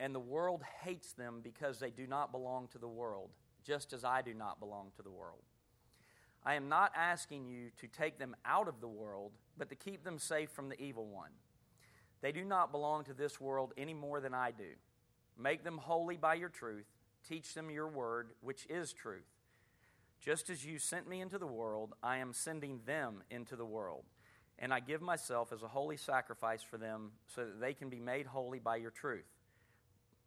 and the world hates them because they do not belong to the world, just as I do not belong to the world. I am not asking you to take them out of the world, but to keep them safe from the evil one. They do not belong to this world any more than I do. Make them holy by your truth. Teach them your word, which is truth. Just as you sent me into the world, I am sending them into the world. And I give myself as a holy sacrifice for them so that they can be made holy by your truth.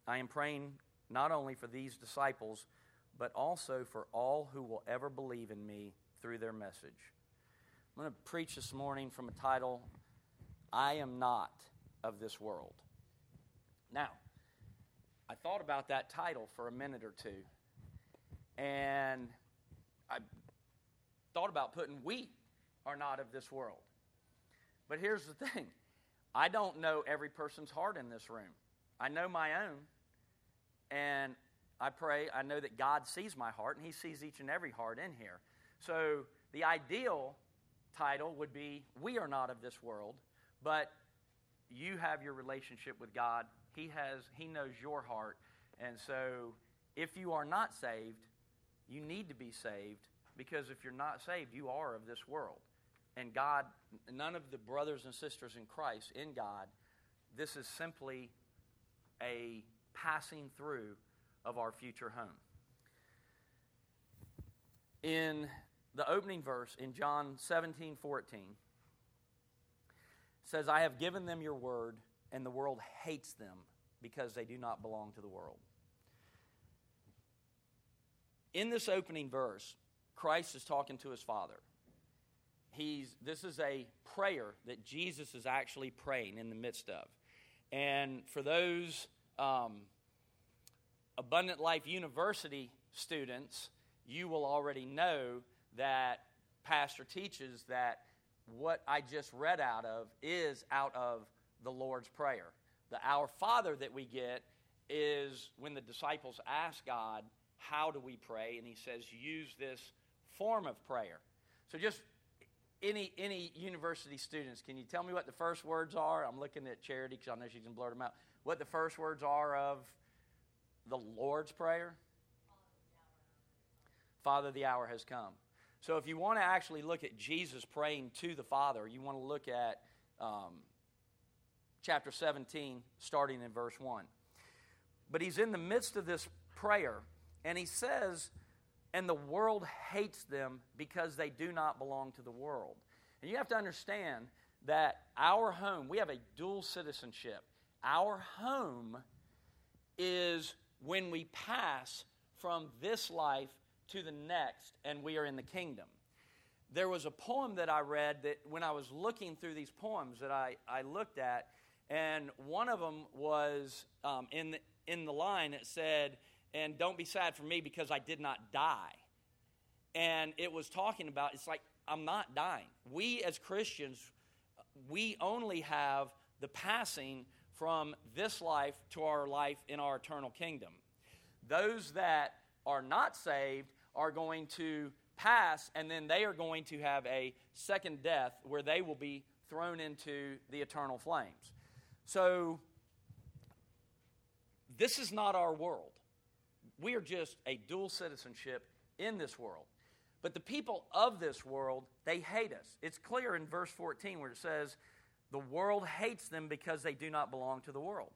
I am praying not only for these disciples, but also for all who will ever believe in me through their message. I'm going to preach this morning from a title I Am Not of This World. Now, I thought about that title for a minute or two, and I thought about putting We Are Not of This World. But here's the thing I don't know every person's heart in this room. I know my own, and I pray, I know that God sees my heart, and He sees each and every heart in here. So the ideal title would be We Are Not of This World, but you have your relationship with God. He has He knows your heart. And so if you are not saved, you need to be saved because if you're not saved, you are of this world. And God, none of the brothers and sisters in Christ, in God, this is simply a passing through of our future home. In the opening verse in John 17 14 says, I have given them your word, and the world hates them because they do not belong to the world. In this opening verse, Christ is talking to his Father. He's, this is a prayer that Jesus is actually praying in the midst of. And for those um, Abundant Life University students, you will already know that Pastor teaches that what I just read out of is out of the Lord's Prayer. The Our Father that we get is when the disciples ask God, How do we pray? And he says, Use this form of prayer. So just any any university students, can you tell me what the first words are? I'm looking at Charity because I know she can blurt them out. What the first words are of the Lord's Prayer? Father, the hour has come. So if you want to actually look at Jesus praying to the Father, you want to look at um, chapter 17, starting in verse 1. But he's in the midst of this prayer, and he says, And the world hates them because they do not belong to the world. And you have to understand that our home, we have a dual citizenship. Our home is when we pass from this life to the next, and we are in the kingdom. There was a poem that I read that when I was looking through these poems that I, I looked at, and one of them was um, in, the, in the line, that said, And don't be sad for me because I did not die. And it was talking about, it's like, I'm not dying. We as Christians, we only have the passing from this life to our life in our eternal kingdom. Those that are not saved are going to pass, and then they are going to have a second death where they will be thrown into the eternal flames. So, this is not our world. We are just a dual citizenship in this world. But the people of this world, they hate us. It's clear in verse 14 where it says, The world hates them because they do not belong to the world.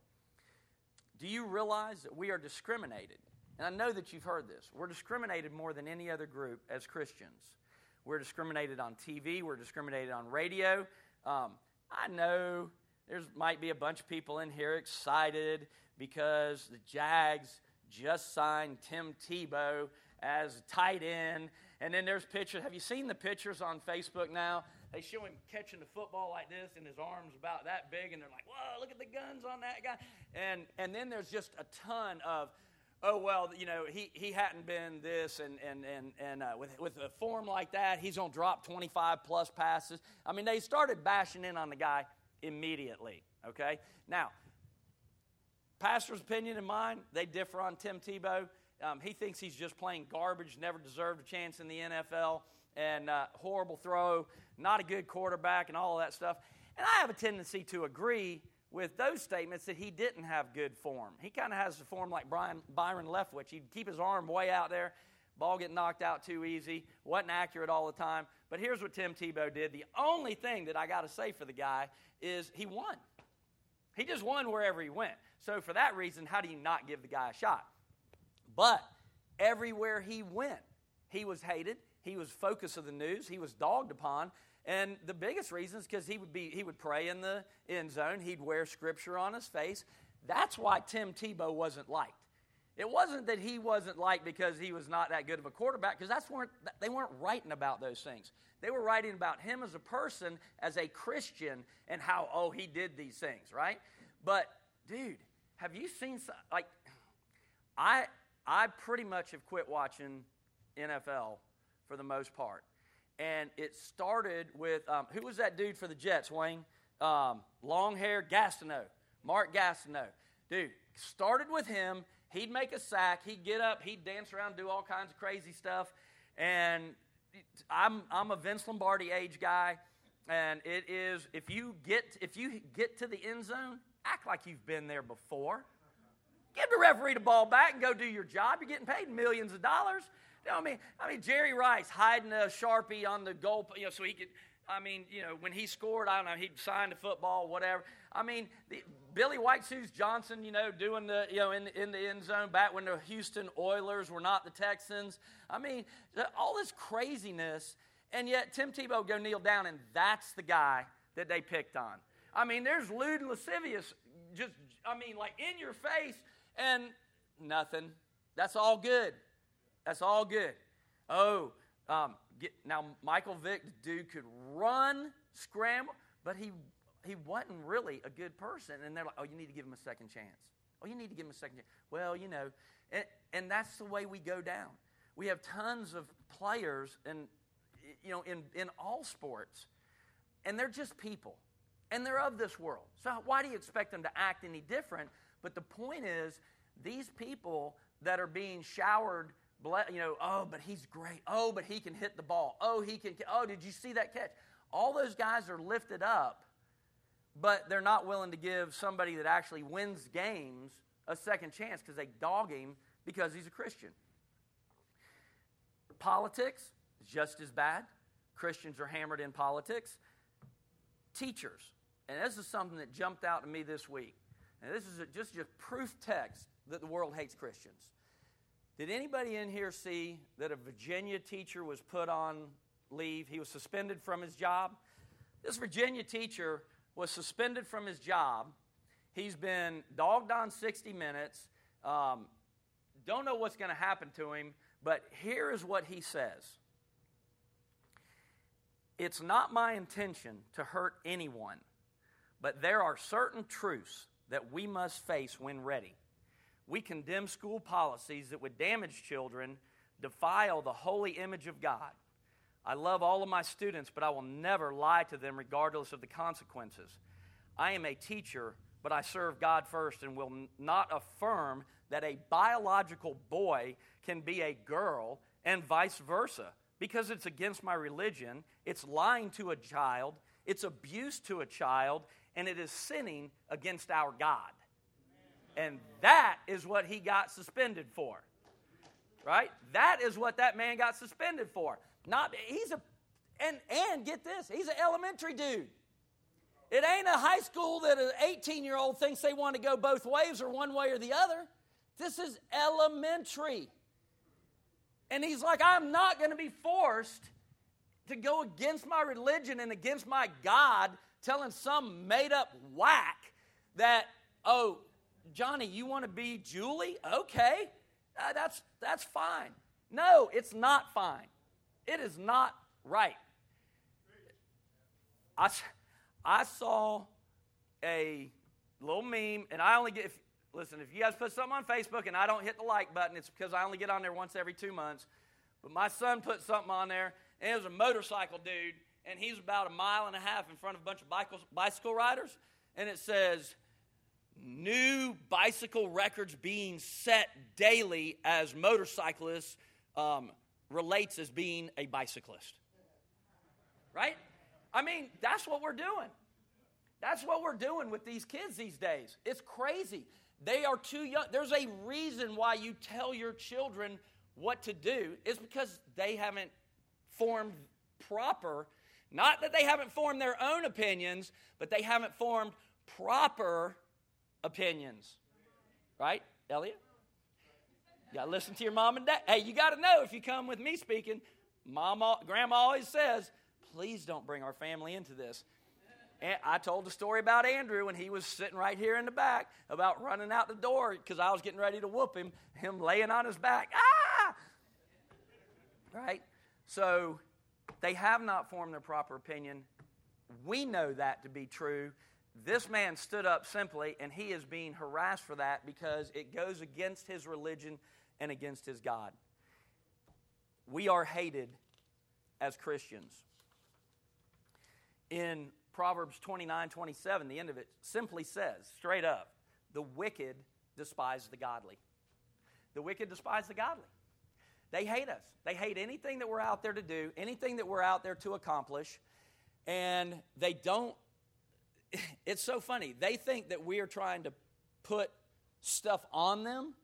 Do you realize that we are discriminated? And I know that you've heard this. We're discriminated more than any other group as Christians. We're discriminated on TV, we're discriminated on radio. Um, I know there might be a bunch of people in here excited because the Jags just signed Tim Tebow as tight end. And then there's pictures. Have you seen the pictures on Facebook now? They show him catching the football like this, and his arms about that big, and they're like, "Whoa, look at the guns on that guy!" And and then there's just a ton of oh well you know he, he hadn't been this and and and, and uh, with, with a form like that he's going to drop 25 plus passes. I mean they started bashing in on the guy immediately okay? Now pastor's opinion and mine they differ on tim tebow. Um, he thinks he's just playing garbage never deserved a chance in the nfl and uh, horrible throw not a good quarterback and all of that stuff and i have a tendency to agree with those statements that he didn't have good form. He kind of has the form like Brian, Byron Leftwich. He'd keep his arm way out there, ball get knocked out too easy, wasn't accurate all the time. But here's what Tim Tebow did. The only thing that I got to say for the guy is he won. He just won wherever he went. So for that reason, how do you not give the guy a shot? But everywhere he went, he was hated. He was focus of the news. He was dogged upon. And the biggest reason is because he would be he would pray in the end zone. He'd wear scripture on his face. That's why Tim Tebow wasn't liked. It wasn't that he wasn't liked because he was not that good of a quarterback, because that's weren't they weren't writing about those things. They were writing about him as a person, as a Christian, and how oh he did these things, right? But dude, have you seen like I I pretty much have quit watching NFL for the most part. And it started with um, who was that dude for the Jets, Wayne? Um, long hair, Gastineau, Mark Gastineau. Dude, started with him. He'd make a sack. He'd get up. He'd dance around, do all kinds of crazy stuff. And I'm, I'm a Vince Lombardi age guy. And it is if you get if you get to the end zone, act like you've been there before. Give the referee the ball back and go do your job. You're getting paid millions of dollars. I mean, I mean, Jerry Rice hiding a sharpie on the goal, you know, so he could. I mean, you know, when he scored, I don't know, he'd sign the football, whatever. I mean, the, Billy White Shoes Johnson, you know, doing the, you know, in, in the end zone back when the Houston Oilers were not the Texans. I mean, all this craziness, and yet Tim Tebow go kneel down, and that's the guy that they picked on. I mean, there's lewd and lascivious, just, I mean, like in your face, and nothing. That's all good. That's all good. Oh, um, get, now Michael Vick, dude, could run, scramble, but he he wasn't really a good person. And they're like, oh, you need to give him a second chance. Oh, you need to give him a second chance. Well, you know, and, and that's the way we go down. We have tons of players, and you know, in in all sports, and they're just people, and they're of this world. So why do you expect them to act any different? But the point is, these people that are being showered you know, oh, but he's great. Oh, but he can hit the ball. Oh, he can. Oh, did you see that catch? All those guys are lifted up, but they're not willing to give somebody that actually wins games a second chance because they dog him because he's a Christian. Politics is just as bad. Christians are hammered in politics. Teachers, and this is something that jumped out to me this week. And this is a, just a proof text that the world hates Christians. Did anybody in here see that a Virginia teacher was put on leave? He was suspended from his job. This Virginia teacher was suspended from his job. He's been dogged on 60 minutes. Um, don't know what's going to happen to him, but here is what he says It's not my intention to hurt anyone, but there are certain truths that we must face when ready we condemn school policies that would damage children, defile the holy image of God. I love all of my students, but I will never lie to them regardless of the consequences. I am a teacher, but I serve God first and will not affirm that a biological boy can be a girl and vice versa because it's against my religion, it's lying to a child, it's abuse to a child, and it is sinning against our God. And that is what he got suspended for. Right? That is what that man got suspended for. Not he's a and and get this, he's an elementary dude. It ain't a high school that an 18 year old thinks they want to go both ways or one way or the other. This is elementary. And he's like, I'm not going to be forced to go against my religion and against my God, telling some made up whack that, oh, Johnny, you want to be Julie? Okay, uh, that's, that's fine. No, it's not fine. It is not right. I, I saw a little meme, and I only get, if, listen, if you guys put something on Facebook and I don't hit the like button, it's because I only get on there once every two months. But my son put something on there, and it was a motorcycle dude, and he's about a mile and a half in front of a bunch of bicycle riders, and it says, new bicycle records being set daily as motorcyclists um, relates as being a bicyclist. Right? I mean, that's what we're doing. That's what we're doing with these kids these days. It's crazy. They are too young. There's a reason why you tell your children what to do, it's because they haven't formed proper, not that they haven't formed their own opinions, but they haven't formed proper opinions. Right, Elliot? You gotta listen to your mom and dad. Hey, you gotta know if you come with me speaking, mom, grandma always says, please don't bring our family into this. And I told the story about Andrew when he was sitting right here in the back about running out the door because I was getting ready to whoop him, him laying on his back. Ah! Right? So they have not formed their proper opinion. We know that to be true. This man stood up simply, and he is being harassed for that because it goes against his religion and against his God. We are hated as Christians. In Proverbs 29 27, the end of it simply says, straight up, the wicked despise the godly. The wicked despise the godly. They hate us. They hate anything that we're out there to do, anything that we're out there to accomplish, and they don't. It's so funny. They think that we are trying to put stuff on them,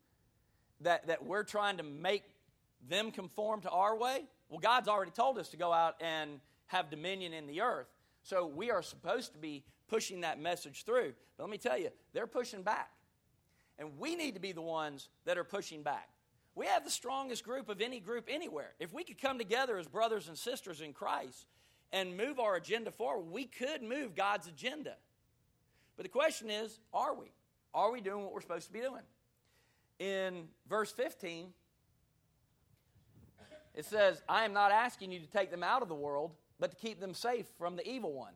that, that we're trying to make them conform to our way. Well, God's already told us to go out and have dominion in the earth. So we are supposed to be pushing that message through. But let me tell you, they're pushing back. And we need to be the ones that are pushing back. We have the strongest group of any group anywhere. If we could come together as brothers and sisters in Christ and move our agenda forward, we could move God's agenda. But the question is, are we? Are we doing what we're supposed to be doing? In verse 15, it says, I am not asking you to take them out of the world, but to keep them safe from the evil one.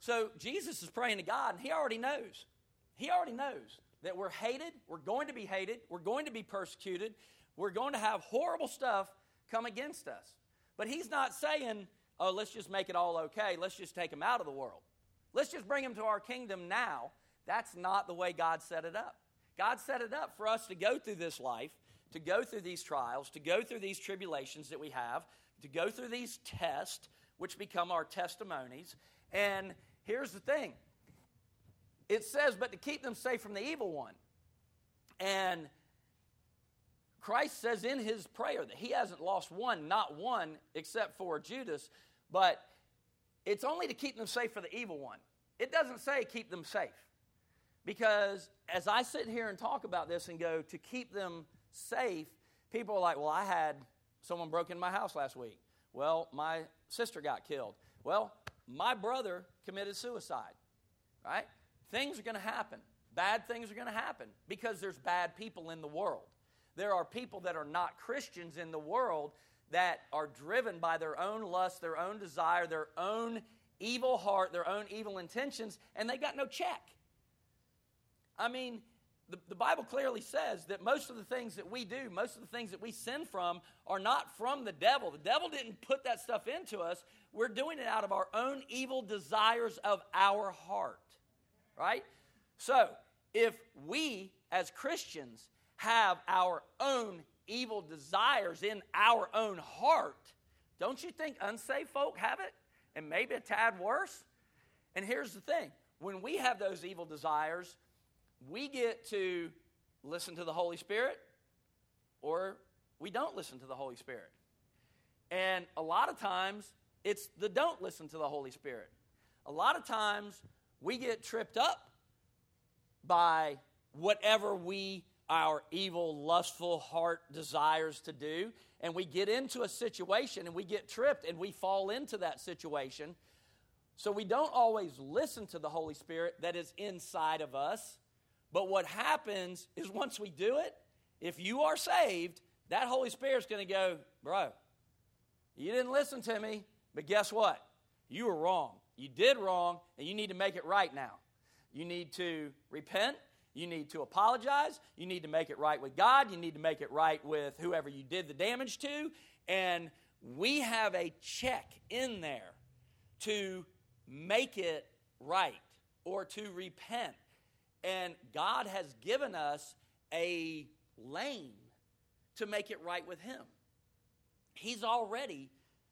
So Jesus is praying to God, and he already knows. He already knows that we're hated, we're going to be hated, we're going to be persecuted, we're going to have horrible stuff come against us. But he's not saying, oh, let's just make it all okay, let's just take them out of the world. Let's just bring them to our kingdom now. That's not the way God set it up. God set it up for us to go through this life, to go through these trials, to go through these tribulations that we have, to go through these tests, which become our testimonies. And here's the thing it says, but to keep them safe from the evil one. And Christ says in his prayer that he hasn't lost one, not one, except for Judas, but it's only to keep them safe for the evil one. It doesn't say keep them safe. Because as I sit here and talk about this and go to keep them safe, people are like, well, I had someone broke in my house last week. Well, my sister got killed. Well, my brother committed suicide, right? Things are going to happen. Bad things are going to happen because there's bad people in the world. There are people that are not Christians in the world that are driven by their own lust, their own desire, their own evil heart, their own evil intentions, and they got no check. I mean, the, the Bible clearly says that most of the things that we do, most of the things that we sin from, are not from the devil. The devil didn't put that stuff into us. We're doing it out of our own evil desires of our heart. Right? So, if we as Christians have our own evil desires in our own heart, don't you think unsaved folk have it? And maybe a tad worse? And here's the thing when we have those evil desires, we get to listen to the Holy Spirit or we don't listen to the Holy Spirit. And a lot of times, it's the don't listen to the Holy Spirit. A lot of times, we get tripped up by whatever we, our evil, lustful heart desires to do. And we get into a situation and we get tripped and we fall into that situation. So we don't always listen to the Holy Spirit that is inside of us. But what happens is once we do it, if you are saved, that Holy Spirit's going to go, bro, you didn't listen to me, but guess what? You were wrong. You did wrong, and you need to make it right now. You need to repent. You need to apologize. You need to make it right with God. You need to make it right with whoever you did the damage to. And we have a check in there to make it right or to repent and God has given us a lane to make it right with Him. He's already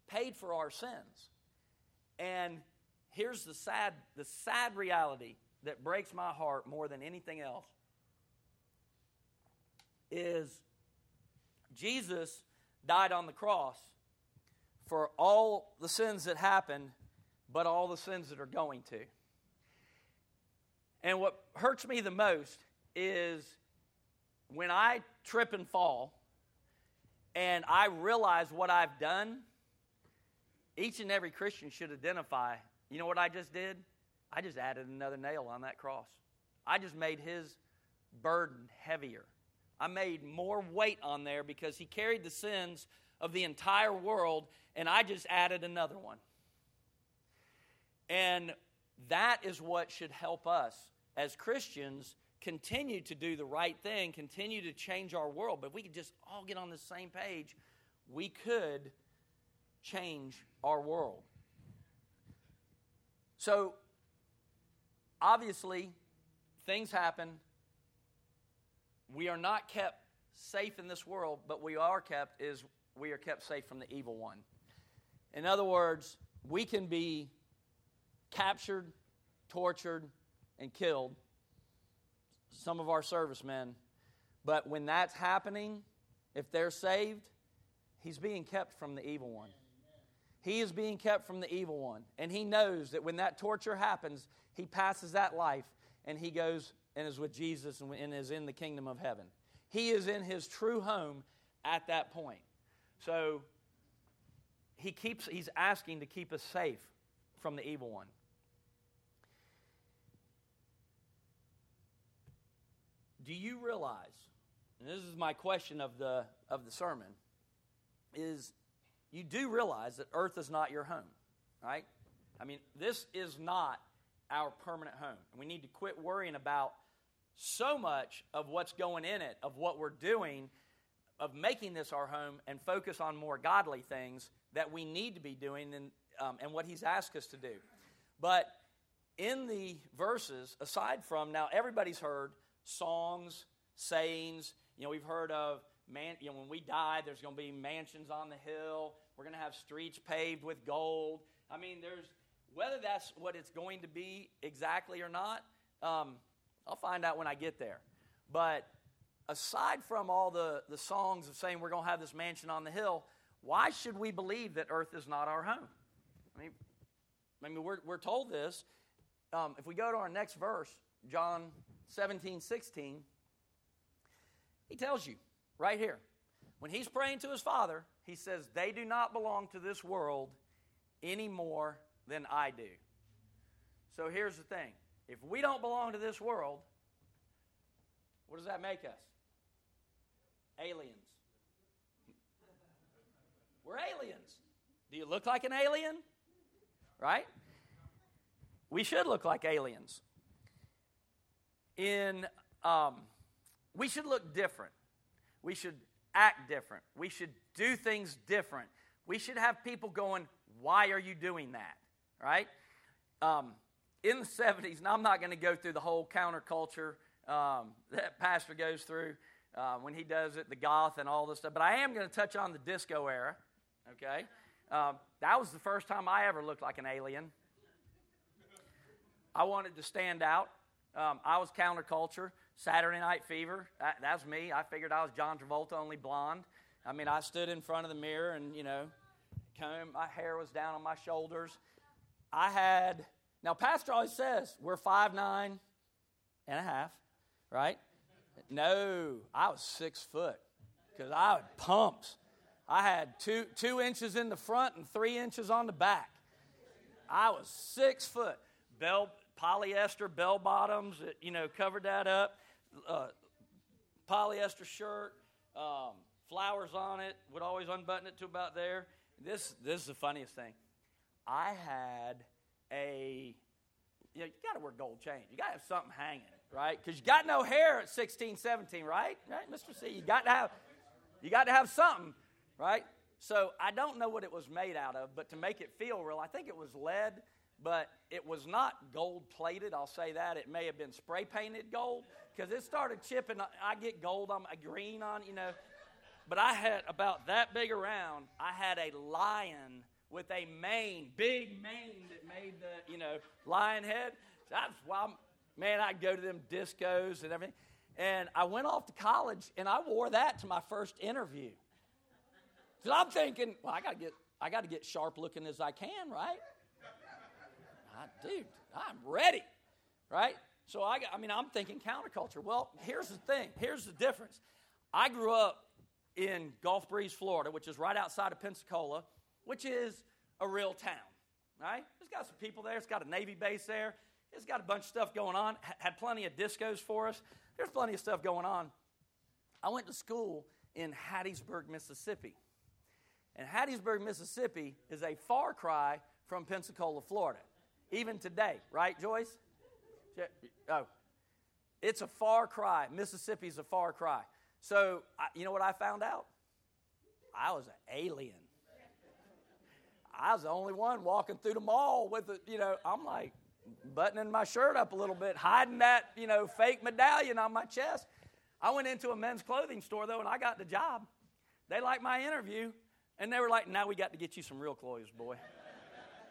paid for our sins. And here's the sad, the sad reality that breaks my heart more than anything else is Jesus died on the cross for all the sins that happened, but all the sins that are going to. And what hurts me the most is when I trip and fall and I realize what I've done, each and every Christian should identify you know what I just did? I just added another nail on that cross. I just made his burden heavier. I made more weight on there because he carried the sins of the entire world, and I just added another one. And that is what should help us as Christians continue to do the right thing, continue to change our world. But if we could just all get on the same page, we could change our world. So, obviously, things happen. We are not kept safe in this world, but we are kept is we are kept safe from the evil one. In other words, we can be captured, tortured, and killed. Some of our servicemen. But when that's happening, if they're saved, he's being kept from the evil one. He is being kept from the evil one. And he knows that when that torture happens, he passes that life and he goes and is with Jesus and is in the kingdom of heaven. He is in his true home at that point. So he keeps he's asking to keep us safe from the evil one. Do you realize, and this is my question of the of the sermon, is you do realize that earth is not your home, right? I mean, this is not our permanent home. And we need to quit worrying about so much of what's going in it, of what we're doing, of making this our home, and focus on more godly things that we need to be doing and, um, and what He's asked us to do. But in the verses, aside from now, everybody's heard songs, sayings. You know, we've heard of man, you know, when we die, there's going to be mansions on the hill. We're going to have streets paved with gold. I mean, there's whether that's what it's going to be exactly or not. Um, I'll find out when I get there. But aside from all the, the songs of saying we're going to have this mansion on the hill, why should we believe that earth is not our home? I mean, I mean we're, we're told this. Um, if we go to our next verse, John 17, 16, he tells you right here. When he's praying to his Father, he says, They do not belong to this world any more than I do. So here's the thing if we don't belong to this world, what does that make us? Aliens. We're aliens. Do you look like an alien? Right? We should look like aliens. In um, we should look different. We should act different. We should do things different. We should have people going, Why are you doing that? Right? Um, in the 70s, and I'm not going to go through the whole counterculture um, that Pastor goes through uh, when he does it, the goth and all this stuff, but I am going to touch on the disco era. Okay? Um, that was the first time I ever looked like an alien. I wanted to stand out. Um, I was counterculture. Saturday Night Fever, that, that's me. I figured I was John Travolta, only blonde. I mean, I stood in front of the mirror and, you know, comb, my hair was down on my shoulders. I had, now, Pastor always says we're five nine and a half, right? No, I was six foot because I had pumps. I had two, two inches in the front and three inches on the back. I was six foot. Bell, polyester bell bottoms you know, covered that up uh, polyester shirt, um, flowers on it, would always unbutton it to about there. This, this is the funniest thing. I had a, you know, you got to wear gold chain. You got to have something hanging, right? Because you got no hair at 16, 17, right? Right, Mr. C? You got to have, you got to have something, right? So I don't know what it was made out of, but to make it feel real, I think it was lead, but it was not gold plated. I'll say that. It may have been spray painted gold, because it started chipping. I get gold a green on, you know. But I had about that big around. I had a lion with a mane, big mane that made the, you know, lion head. That's why, I'm, man, I'd go to them discos and everything. And I went off to college and I wore that to my first interview. So I'm thinking, well, I gotta get, I gotta get sharp looking as I can, right? I, dude, I'm ready, right? So I, I mean, I'm thinking counterculture. Well, here's the thing. Here's the difference. I grew up in Gulf Breeze, Florida, which is right outside of Pensacola, which is a real town, right? It's got some people there. It's got a Navy base there. It's got a bunch of stuff going on. H- had plenty of discos for us. There's plenty of stuff going on. I went to school in Hattiesburg, Mississippi. And Hattiesburg, Mississippi is a far cry from Pensacola, Florida. Even today, right, Joyce? Oh, it's a far cry. Mississippi's a far cry. So, I, you know what I found out? I was an alien. I was the only one walking through the mall with it, you know, I'm like buttoning my shirt up a little bit, hiding that, you know, fake medallion on my chest. I went into a men's clothing store though, and I got the job. They liked my interview, and they were like, "Now we got to get you some real clothes, boy."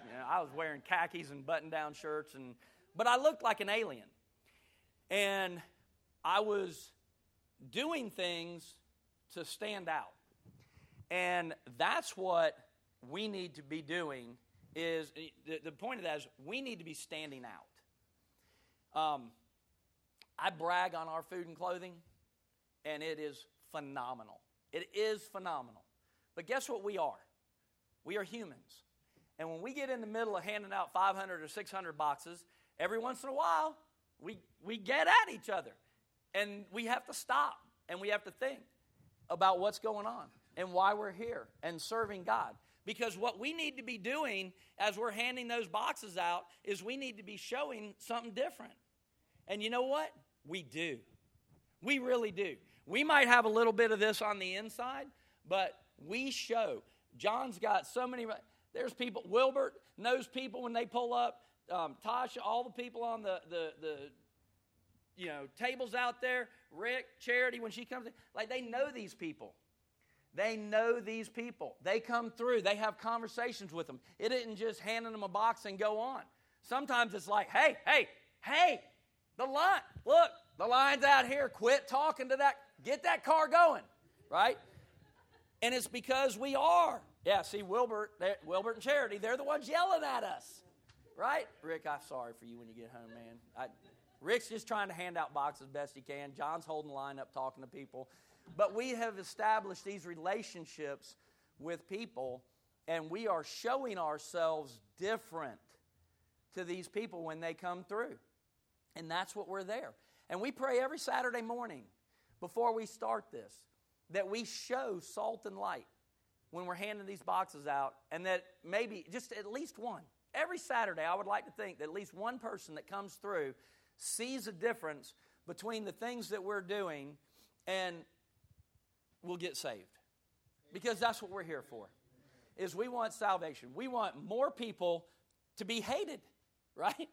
You know, I was wearing khakis and button-down shirts, and but I looked like an alien, and I was doing things to stand out. And that's what we need to be doing is the, the point of that is we need to be standing out. Um, I brag on our food and clothing, and it is phenomenal. It is phenomenal. But guess what we are? We are humans. And when we get in the middle of handing out 500 or 600 boxes, every once in a while, we, we get at each other. And we have to stop and we have to think about what's going on and why we're here and serving God. Because what we need to be doing as we're handing those boxes out is we need to be showing something different. And you know what? We do. We really do. We might have a little bit of this on the inside, but we show. John's got so many. There's people. Wilbert knows people when they pull up. Um, Tasha, all the people on the, the, the you know, tables out there, Rick, Charity, when she comes in, like they know these people. They know these people. They come through, they have conversations with them. It isn't just handing them a box and go on. Sometimes it's like, hey, hey, hey, the line, look, the line's out here. Quit talking to that, get that car going, right? And it's because we are. Yeah, see, Wilbert, Wilbert and Charity, they're the ones yelling at us, right? Rick, I'm sorry for you when you get home, man. I, Rick's just trying to hand out boxes best he can. John's holding line up talking to people. But we have established these relationships with people, and we are showing ourselves different to these people when they come through. And that's what we're there. And we pray every Saturday morning before we start this that we show salt and light when we're handing these boxes out, and that maybe just at least one. Every Saturday, I would like to think that at least one person that comes through sees a difference between the things that we're doing and will get saved. Because that's what we're here for. Is we want salvation. We want more people to be hated, right?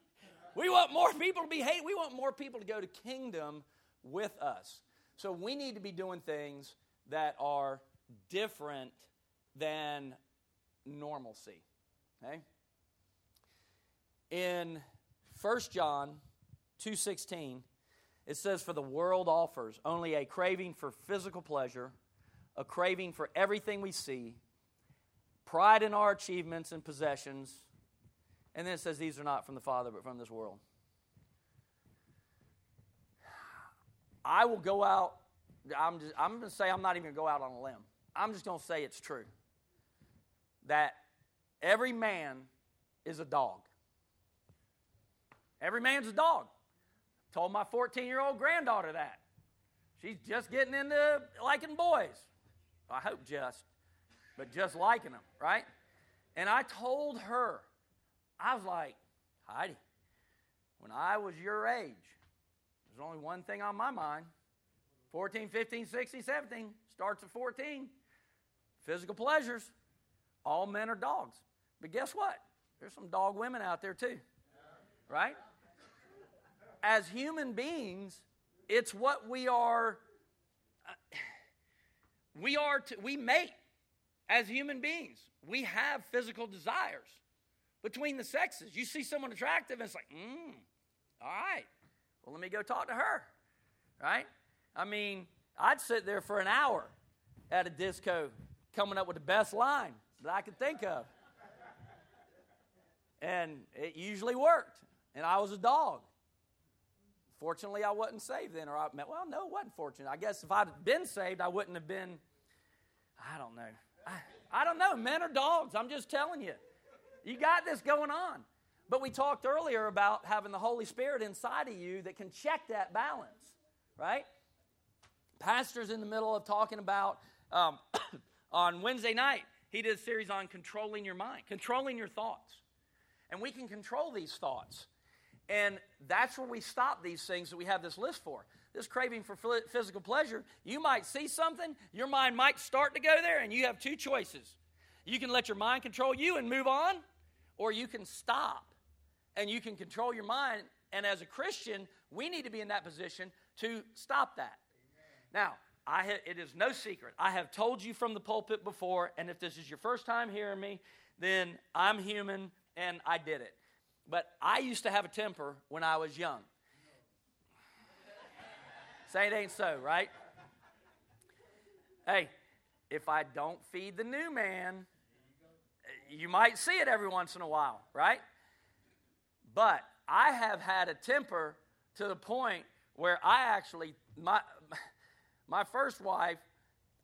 We want more people to be hated. We want more people to go to kingdom with us. So we need to be doing things that are different than normalcy. Okay? In 1 John 2:16 it says for the world offers only a craving for physical pleasure, a craving for everything we see, pride in our achievements and possessions, and then it says these are not from the Father but from this world. I will go out I'm just I'm going to say I'm not even going to go out on a limb. I'm just going to say it's true. That every man is a dog. Every man's a dog. Told my 14 year old granddaughter that. She's just getting into liking boys. I hope just, but just liking them, right? And I told her, I was like, Heidi, when I was your age, there's only one thing on my mind 14, 15, 16, 17, starts at 14. Physical pleasures. All men are dogs. But guess what? There's some dog women out there too, right? as human beings, it's what we are. Uh, we are to, we mate. as human beings. We have physical desires between the sexes. You see someone attractive, and it's like, mm, all right, well, let me go talk to her, right? I mean, I'd sit there for an hour at a disco coming up with the best line that I could think of. And it usually worked. And I was a dog. Fortunately, I wasn't saved then, or I well, no, it wasn't fortunate. I guess if I'd been saved, I wouldn't have been. I don't know. I, I don't know. Men are dogs. I'm just telling you. You got this going on. But we talked earlier about having the Holy Spirit inside of you that can check that balance, right? Pastor's in the middle of talking about um, on Wednesday night, he did a series on controlling your mind, controlling your thoughts. And we can control these thoughts. And that's where we stop these things that we have this list for. This craving for physical pleasure, you might see something, your mind might start to go there, and you have two choices. You can let your mind control you and move on, or you can stop and you can control your mind. And as a Christian, we need to be in that position to stop that. Now, I ha- it is no secret. I have told you from the pulpit before, and if this is your first time hearing me, then I'm human and I did it. But I used to have a temper when I was young. Say it ain't so, right? Hey, if I don't feed the new man, you might see it every once in a while, right? But I have had a temper to the point where I actually, my, my first wife,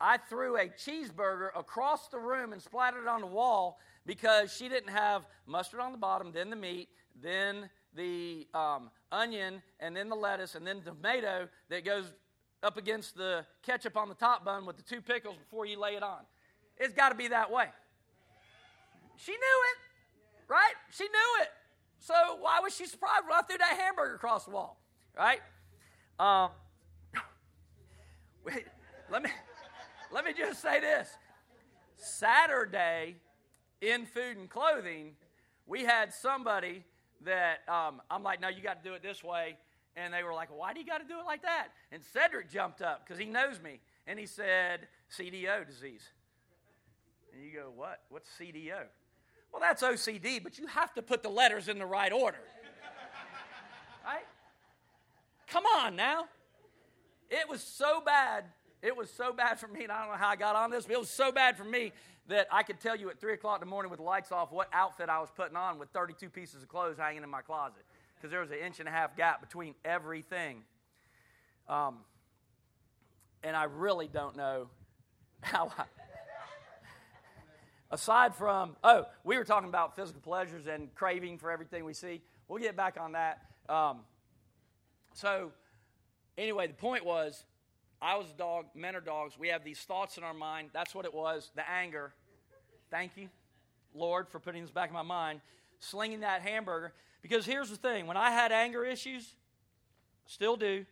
I threw a cheeseburger across the room and splattered it on the wall because she didn't have mustard on the bottom, then the meat, then the um, onion, and then the lettuce, and then the tomato that goes up against the ketchup on the top bun with the two pickles before you lay it on. It's got to be that way. She knew it, right? She knew it. So why was she surprised when I threw that hamburger across the wall, right? Um, wait, let me let me just say this. Saturday, in food and clothing, we had somebody that um, I'm like, no, you got to do it this way. And they were like, why do you got to do it like that? And Cedric jumped up because he knows me. And he said, CDO disease. And you go, what? What's CDO? Well, that's OCD, but you have to put the letters in the right order. right? Come on now. It was so bad. It was so bad for me, and I don't know how I got on this, but it was so bad for me that I could tell you at 3 o'clock in the morning with the lights off what outfit I was putting on with 32 pieces of clothes hanging in my closet because there was an inch and a half gap between everything. Um, and I really don't know how I, aside from, oh, we were talking about physical pleasures and craving for everything we see. We'll get back on that. Um, so, anyway, the point was I was a dog, men are dogs. We have these thoughts in our mind. That's what it was the anger. Thank you, Lord, for putting this back in my mind. Slinging that hamburger. Because here's the thing when I had anger issues, still do,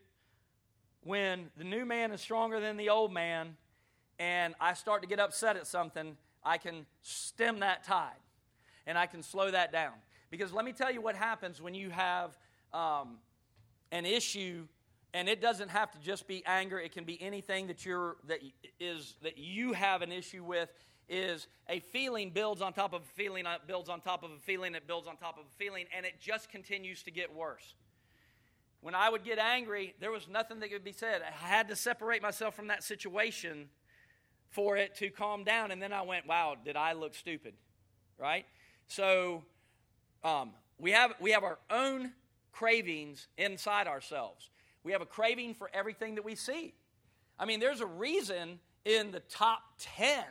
when the new man is stronger than the old man, and I start to get upset at something, I can stem that tide and I can slow that down. Because let me tell you what happens when you have um, an issue, and it doesn't have to just be anger. It can be anything that you're that is that you have an issue with. Is a feeling builds on top of a feeling, it builds on top of a feeling, it builds on top of a feeling, and it just continues to get worse. When I would get angry, there was nothing that could be said. I had to separate myself from that situation for it to calm down. And then I went, wow, did I look stupid? Right? So um, we, have, we have our own cravings inside ourselves. We have a craving for everything that we see. I mean, there's a reason in the top 10,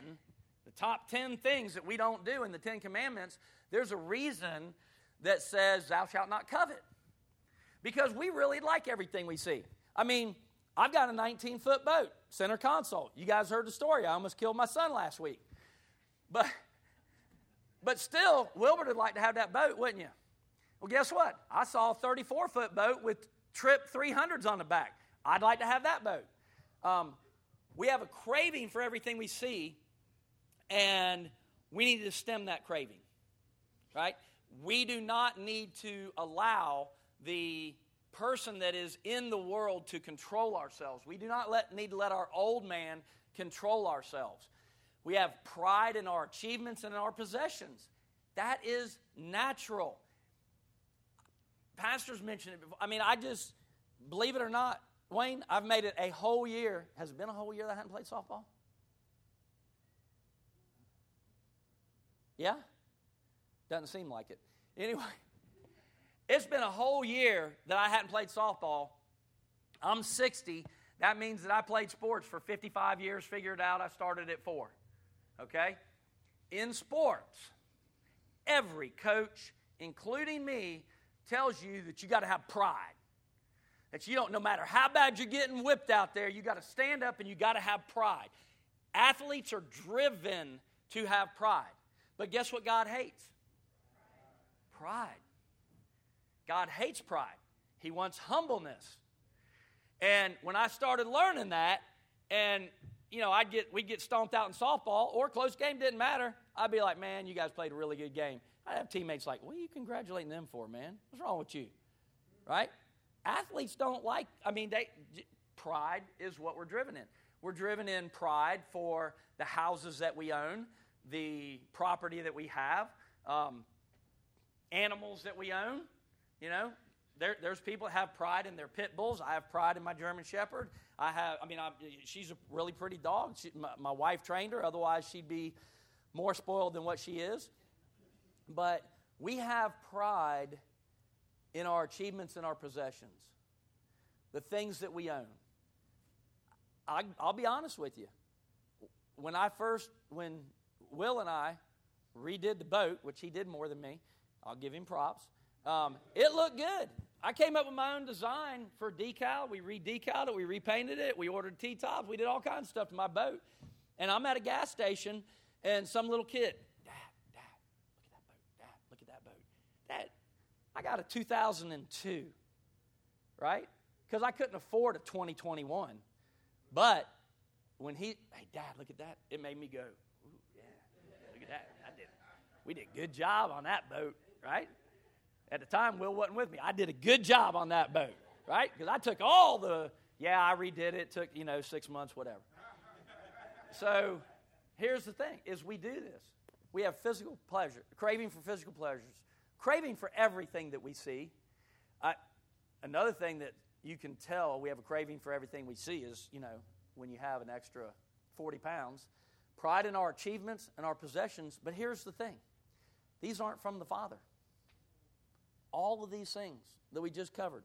the top 10 things that we don't do in the 10 commandments, there's a reason that says, Thou shalt not covet. Because we really like everything we see. I mean, I've got a 19 foot boat, center console. You guys heard the story. I almost killed my son last week. But, but still, Wilbur would like to have that boat, wouldn't you? Well, guess what? I saw a 34 foot boat with trip 300s on the back. I'd like to have that boat. Um, we have a craving for everything we see, and we need to stem that craving, right? We do not need to allow the person that is in the world to control ourselves. We do not let, need to let our old man control ourselves. We have pride in our achievements and in our possessions. That is natural. Pastors mentioned it before. I mean, I just, believe it or not, Wayne, I've made it a whole year. Has it been a whole year that I haven't played softball? Yeah? Doesn't seem like it. Anyway, it's been a whole year that I hadn't played softball. I'm 60. That means that I played sports for 55 years, figured out I started at four. Okay? In sports, every coach, including me, tells you that you got to have pride. That you don't, no matter how bad you're getting whipped out there, you got to stand up and you got to have pride. Athletes are driven to have pride. But guess what God hates? Pride. God hates pride. He wants humbleness. And when I started learning that, and you know, I'd get we'd get stomped out in softball or close game didn't matter. I'd be like, man, you guys played a really good game. I'd have teammates like, what are you congratulating them for, man? What's wrong with you? Right? Athletes don't like. I mean, they pride is what we're driven in. We're driven in pride for the houses that we own, the property that we have, um, animals that we own. You know, there, there's people that have pride in their pit bulls. I have pride in my German Shepherd. I have, I mean, I, she's a really pretty dog. She, my, my wife trained her, otherwise, she'd be more spoiled than what she is. But we have pride in our achievements and our possessions, the things that we own. I, I'll be honest with you. When I first, when Will and I redid the boat, which he did more than me, I'll give him props. Um, it looked good. I came up with my own design for decal. We re-decaled it, we repainted it, we ordered T-tops, we did all kinds of stuff to my boat. And I'm at a gas station, and some little kid, Dad, Dad, look at that boat, Dad, look at that Dad, I got a 2002, right? Because I couldn't afford a 2021. But when he, hey, Dad, look at that, it made me go, yeah, look at that. I did, we did a good job on that boat, right? At the time, Will wasn't with me. I did a good job on that boat, right? Because I took all the, yeah, I redid it. Took, you know, six months, whatever. So here's the thing, is we do this. We have physical pleasure, craving for physical pleasures, craving for everything that we see. I, another thing that you can tell we have a craving for everything we see is, you know, when you have an extra 40 pounds. Pride in our achievements and our possessions. But here's the thing these aren't from the Father all of these things that we just covered,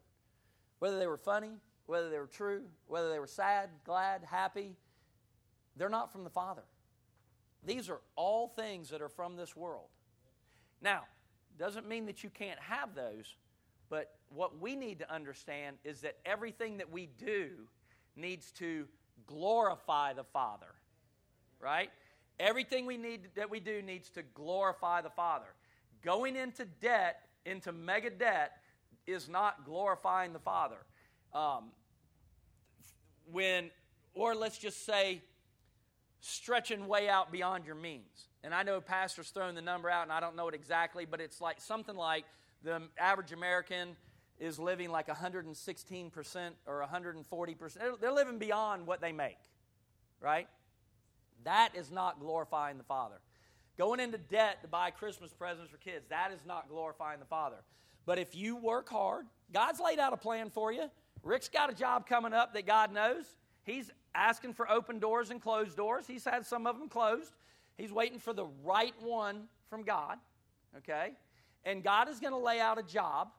whether they were funny, whether they were true, whether they were sad, glad, happy, they're not from the Father. These are all things that are from this world. Now, doesn't mean that you can't have those, but what we need to understand is that everything that we do needs to glorify the Father. Right? Everything we need that we do needs to glorify the Father. Going into debt into mega debt is not glorifying the Father. Um, when, or let's just say, stretching way out beyond your means. And I know pastors throwing the number out, and I don't know it exactly, but it's like something like the average American is living like 116% or 140%. They're living beyond what they make, right? That is not glorifying the Father. Going into debt to buy Christmas presents for kids, that is not glorifying the Father. But if you work hard, God's laid out a plan for you. Rick's got a job coming up that God knows. He's asking for open doors and closed doors. He's had some of them closed. He's waiting for the right one from God, okay? And God is going to lay out a job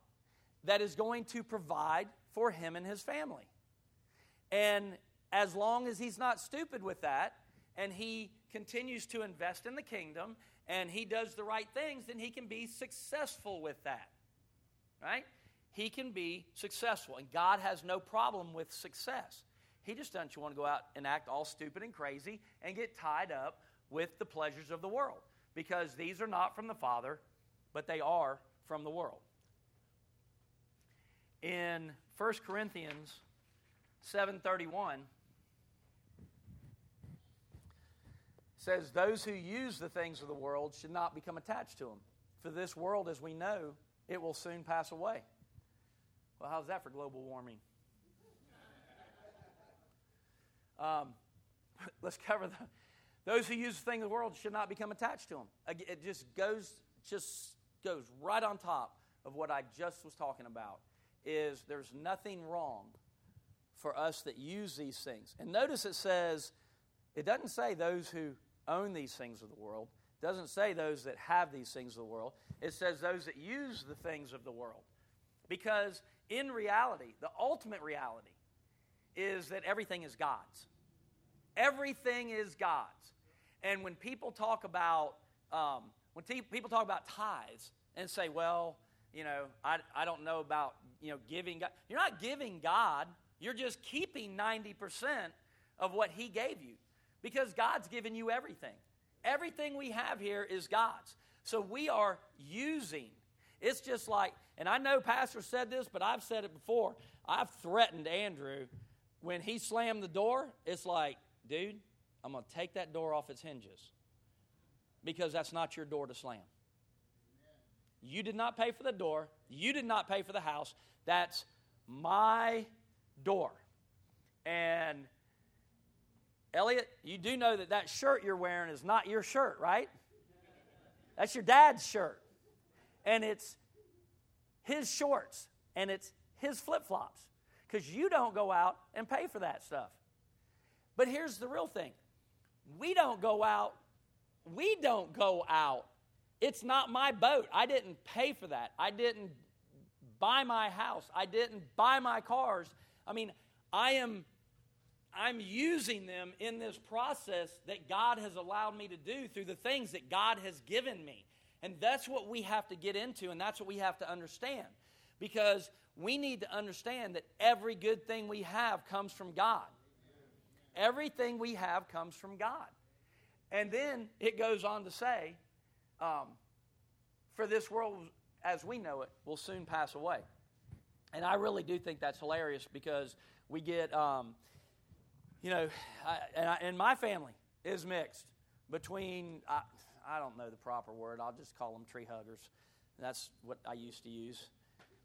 that is going to provide for him and his family. And as long as he's not stupid with that and he continues to invest in the kingdom and he does the right things, then he can be successful with that. Right? He can be successful. And God has no problem with success. He just doesn't want to go out and act all stupid and crazy and get tied up with the pleasures of the world. Because these are not from the Father, but they are from the world. In 1 Corinthians 731, says those who use the things of the world should not become attached to them. For this world, as we know, it will soon pass away. Well, how's that for global warming? Um, let's cover the, Those who use the things of the world should not become attached to them. It just goes, just goes right on top of what I just was talking about. Is there's nothing wrong for us that use these things. And notice it says, it doesn't say those who own these things of the world. It doesn't say those that have these things of the world. It says those that use the things of the world. Because in reality, the ultimate reality is that everything is God's. Everything is God's. And when people talk about um, when people talk about tithes and say, well, you know, I, I don't know about you know giving God. You're not giving God. You're just keeping 90% of what He gave you because God's given you everything. Everything we have here is God's. So we are using. It's just like, and I know Pastor said this, but I've said it before. I've threatened Andrew when he slammed the door. It's like, dude, I'm going to take that door off its hinges because that's not your door to slam. You did not pay for the door. You did not pay for the house. That's my door. And Elliot, you do know that that shirt you're wearing is not your shirt, right? That's your dad's shirt. And it's his shorts and it's his flip flops because you don't go out and pay for that stuff. But here's the real thing we don't go out, we don't go out. It's not my boat. I didn't pay for that. I didn't buy my house. I didn't buy my cars. I mean, I am I'm using them in this process that God has allowed me to do through the things that God has given me. And that's what we have to get into, and that's what we have to understand. Because we need to understand that every good thing we have comes from God. Everything we have comes from God. And then it goes on to say, um, for this world as we know it will soon pass away. And I really do think that's hilarious because we get. Um, you know, I, and, I, and, my family is mixed between, I, I don't know the proper word, I'll just call them tree huggers. That's what I used to use.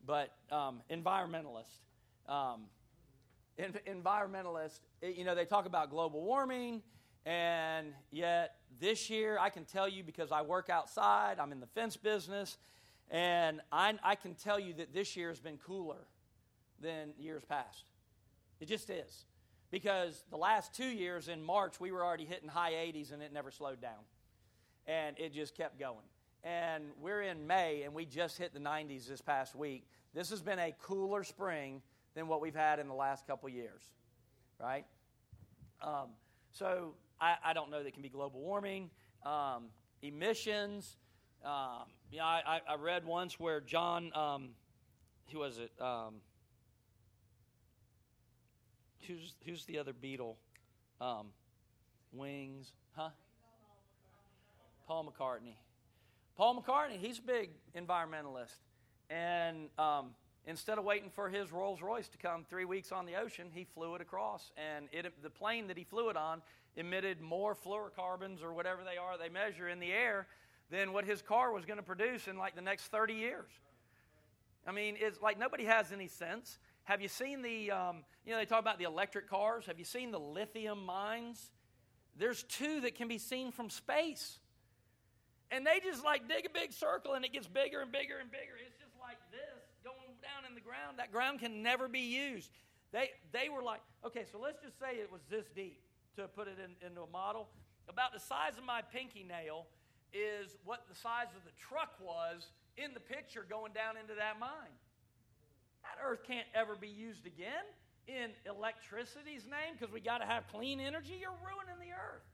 But um, environmentalist. Um, in, environmentalist, you know, they talk about global warming, and yet this year, I can tell you because I work outside, I'm in the fence business, and I, I can tell you that this year has been cooler than years past. It just is because the last two years in March, we were already hitting high 80s and it never slowed down. And it just kept going. And we're in May and we just hit the 90s this past week. This has been a cooler spring than what we've had in the last couple years, right? Um, so I, I, don't know that can be global warming, um, emissions. Um, you know, I, I, read once where John, um, who was it? Um, who's who's the other Beatle? Um, Wings, huh? Paul McCartney. Paul McCartney, he's a big environmentalist, and um, instead of waiting for his Rolls Royce to come three weeks on the ocean, he flew it across, and it, the plane that he flew it on emitted more fluorocarbons or whatever they are they measure in the air than what his car was going to produce in like the next 30 years. I mean, it's like nobody has any sense. Have you seen the, um, you know, they talk about the electric cars. Have you seen the lithium mines? There's two that can be seen from space. And they just like dig a big circle and it gets bigger and bigger and bigger. It's just like this going down in the ground. That ground can never be used. They, they were like, okay, so let's just say it was this deep to put it in, into a model. About the size of my pinky nail is what the size of the truck was in the picture going down into that mine. That earth can't ever be used again in electricity's name because we got to have clean energy. You're ruining the earth,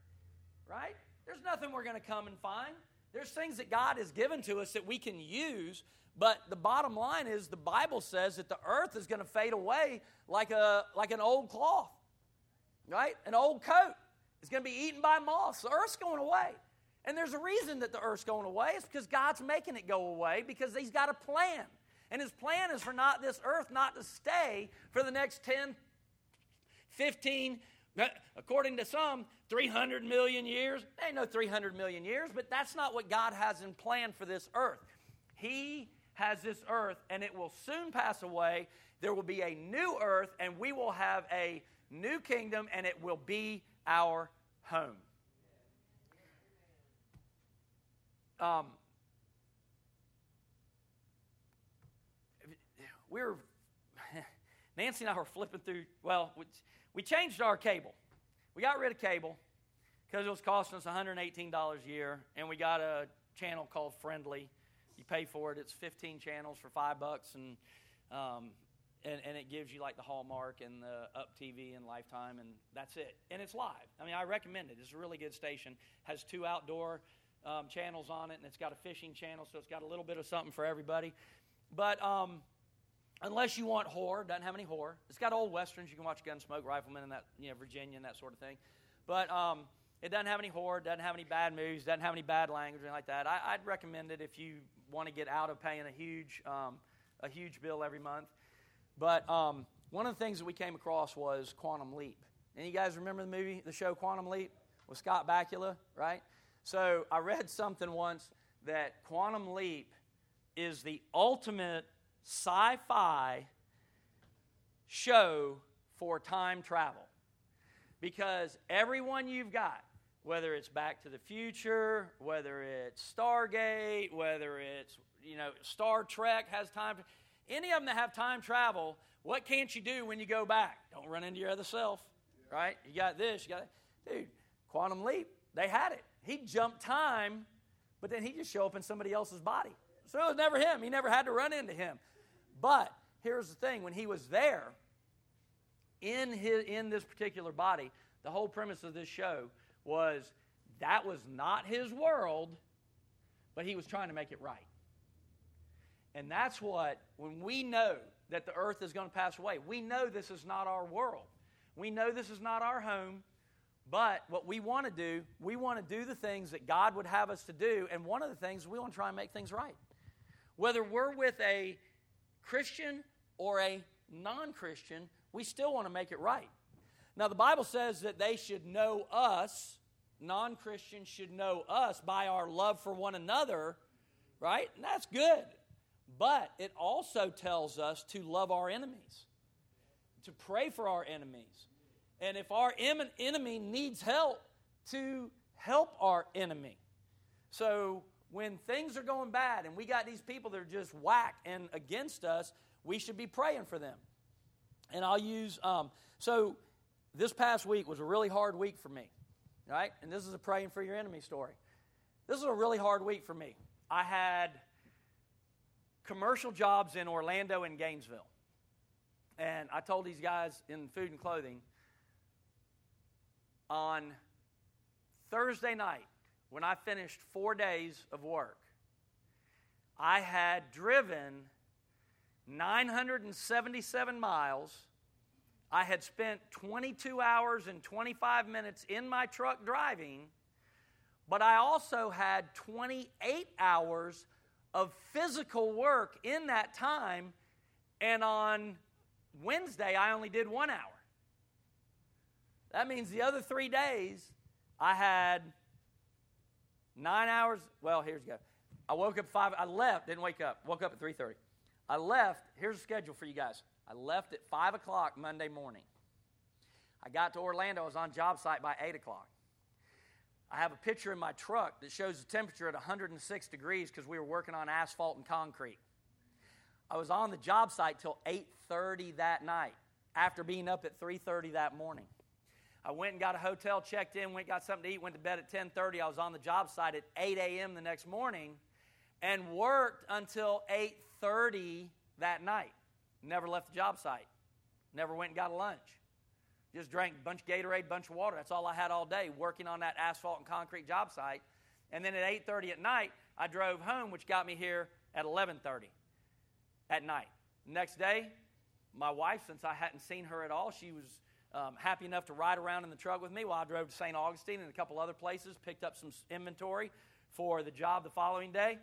right? There's nothing we're going to come and find. There's things that God has given to us that we can use, but the bottom line is the Bible says that the earth is going to fade away like, a, like an old cloth, right? An old coat. It's going to be eaten by moths. The earth's going away. And there's a reason that the earth's going away. It's because God's making it go away because He's got a plan. And his plan is for not this earth not to stay for the next 10, 15, according to some, 300 million years. There ain't no 300 million years, but that's not what God has in plan for this earth. He has this earth, and it will soon pass away. There will be a new earth, and we will have a new kingdom, and it will be our home. um, we were, Nancy and I were flipping through, well, we changed our cable. We got rid of cable because it was costing us $118 a year, and we got a channel called Frndly. You pay for it, it's 15 channels for five bucks, and um, and, and it gives you like the Hallmark and the Up TV and Lifetime, and that's it. And it's live. I mean, I recommend it. It's a really good station. Has two outdoor um, channels on it, and it's got a fishing channel, so it's got a little bit of something for everybody. But um, unless you want horror, doesn't have any horror. It's got old westerns. You can watch Gunsmoke, Rifleman, and that you know Virginia and that sort of thing. But um, it doesn't have any horror, doesn't have any bad movies, doesn't have any bad language, anything like that. I, would recommend it if you want to get out of paying a huge, um, a huge bill every month. But um, one of the things that we came across was Quantum Leap. And you guys remember the movie, the show Quantum Leap with Scott Bakula, right? So I read something once that Quantum Leap is the ultimate sci fi show for time travel. Because everyone you've got, whether it's Back to the Future, whether it's Stargate, whether it's, you know, Star Trek has time. Any of them that have time travel, what can't you do when you go back? Don't run into your other self, right? You got this, you got that. Dude, quantum leap, they had it. He jumped time, but then he just show up in somebody else's body. So it was never him. He never had to run into him. But here's the thing when he was there, in, his, in this particular body, the whole premise of this show was that was not his world, but he was trying to make it right. And that's what, when we know that the earth is going to pass away, we know this is not our world. We know this is not our home. But what we want to do, we want to do the things that God would have us to do. And one of the things, we want to try and make things right. Whether we're with a Christian or a non Christian, we still want to make it right. Now, the Bible says that they should know us, non Christians should know us by our love for one another, right? And that's good. But it also tells us to love our enemies, to pray for our enemies. And if our enemy needs help, to help our enemy. So when things are going bad and we got these people that are just whack and against us, we should be praying for them. And I'll use, um, so this past week was a really hard week for me, right? And this is a praying for your enemy story. This was a really hard week for me. I had commercial jobs in Orlando and Gainesville. And I told these guys in food and clothing on Thursday night, when I finished four days of work, I had driven 977 miles. I had spent 22 hours and 25 minutes in my truck driving, but I also had 28 hours of physical work in that time, and on Wednesday, I only did one hour. That means the other three days, I had nine hours. Well, here's go. I woke up five. I left. Didn't wake up. Woke up at three thirty. I left. Here's a schedule for you guys. I left at five o'clock Monday morning. I got to Orlando. I was on job site by eight o'clock. I have a picture in my truck that shows the temperature at 106 degrees because we were working on asphalt and concrete. I was on the job site till 8:30 that night after being up at 3:30 that morning. I went and got a hotel, checked in, went got something to eat, went to bed at 10:30. I was on the job site at 8 a.m. the next morning, and worked until 8:30 that night. Never left the job site. Never went and got a lunch. Just drank a bunch of Gatorade, bunch of water. That's all I had all day working on that asphalt and concrete job site. And then at 8:30 at night, I drove home, which got me here at 11:30 at night. Next day, my wife, since I hadn't seen her at all, she was um, happy enough to ride around in the truck with me while I drove to St. Augustine and a couple other places, picked up some inventory for the job the following day.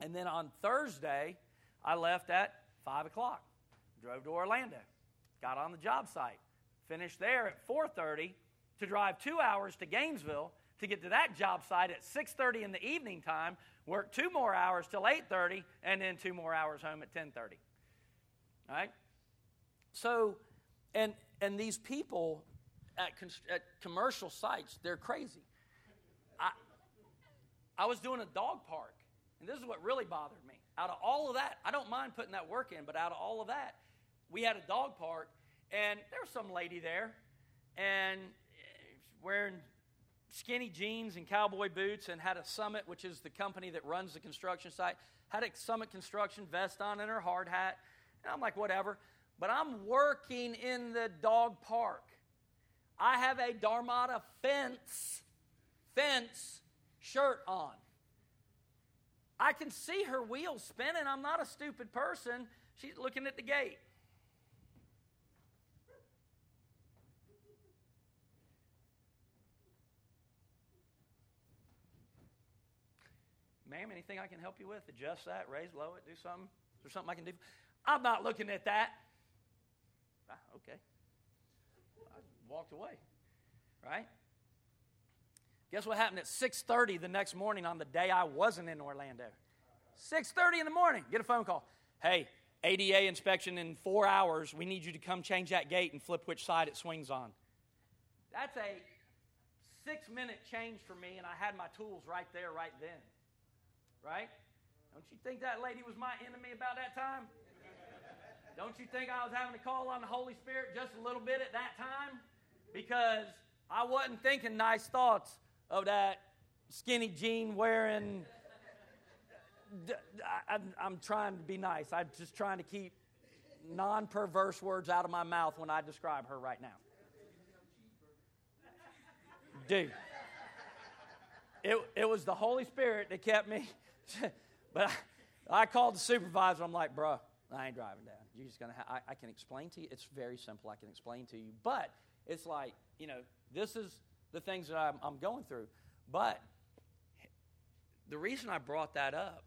And then on Thursday, I left at 5 o'clock, drove to Orlando, got on the job site, finished there at 4.30 to drive two hours to Gainesville to get to that job site at 6.30 in the evening time, work two more hours till 8.30, and then two more hours home at 10.30. All right? So, and, and these people at, at commercial sites, they're crazy. I, I was doing a dog park. And this is what really bothered me. Out of all of that, I don't mind putting that work in, but out of all of that, we had a dog park, and there was some lady there, and eh, wearing skinny jeans and cowboy boots, and had a Summit, which is the company that runs the construction site, had a Summit construction vest on and her hard hat. And I'm like, whatever. But I'm working in the dog park. I have a Dharmata fence, fence shirt on. I can see her wheels spinning. I'm not a stupid person. She's looking at the gate. Ma'am, anything I can help you with? Adjust that, raise, low it, do something? Is there something I can do? I'm not looking at that. Ah, okay. I walked away. Right? Guess what happened at 6:30 the next morning on the day I wasn't in Orlando? 6:30 in the morning, get a phone call. Hey, ADA inspection in 4 hours. We need you to come change that gate and flip which side it swings on. That's a 6-minute change for me and I had my tools right there right then. Right? Don't you think that lady was my enemy about that time? Don't you think I was having to call on the Holy Spirit just a little bit at that time? Because I wasn't thinking nice thoughts of that skinny jean wearing. I'm trying to be nice. I'm just trying to keep non perverse words out of my mouth when I describe her right now. Dude, it, it was the Holy Spirit that kept me. but I, I, called the supervisor. I'm like, bro, I ain't driving down. You're just gonna. Ha- I, I can explain to you. It's very simple. I can explain to you. But it's like, you know, this is the things that I'm, I'm going through. But the reason I brought that up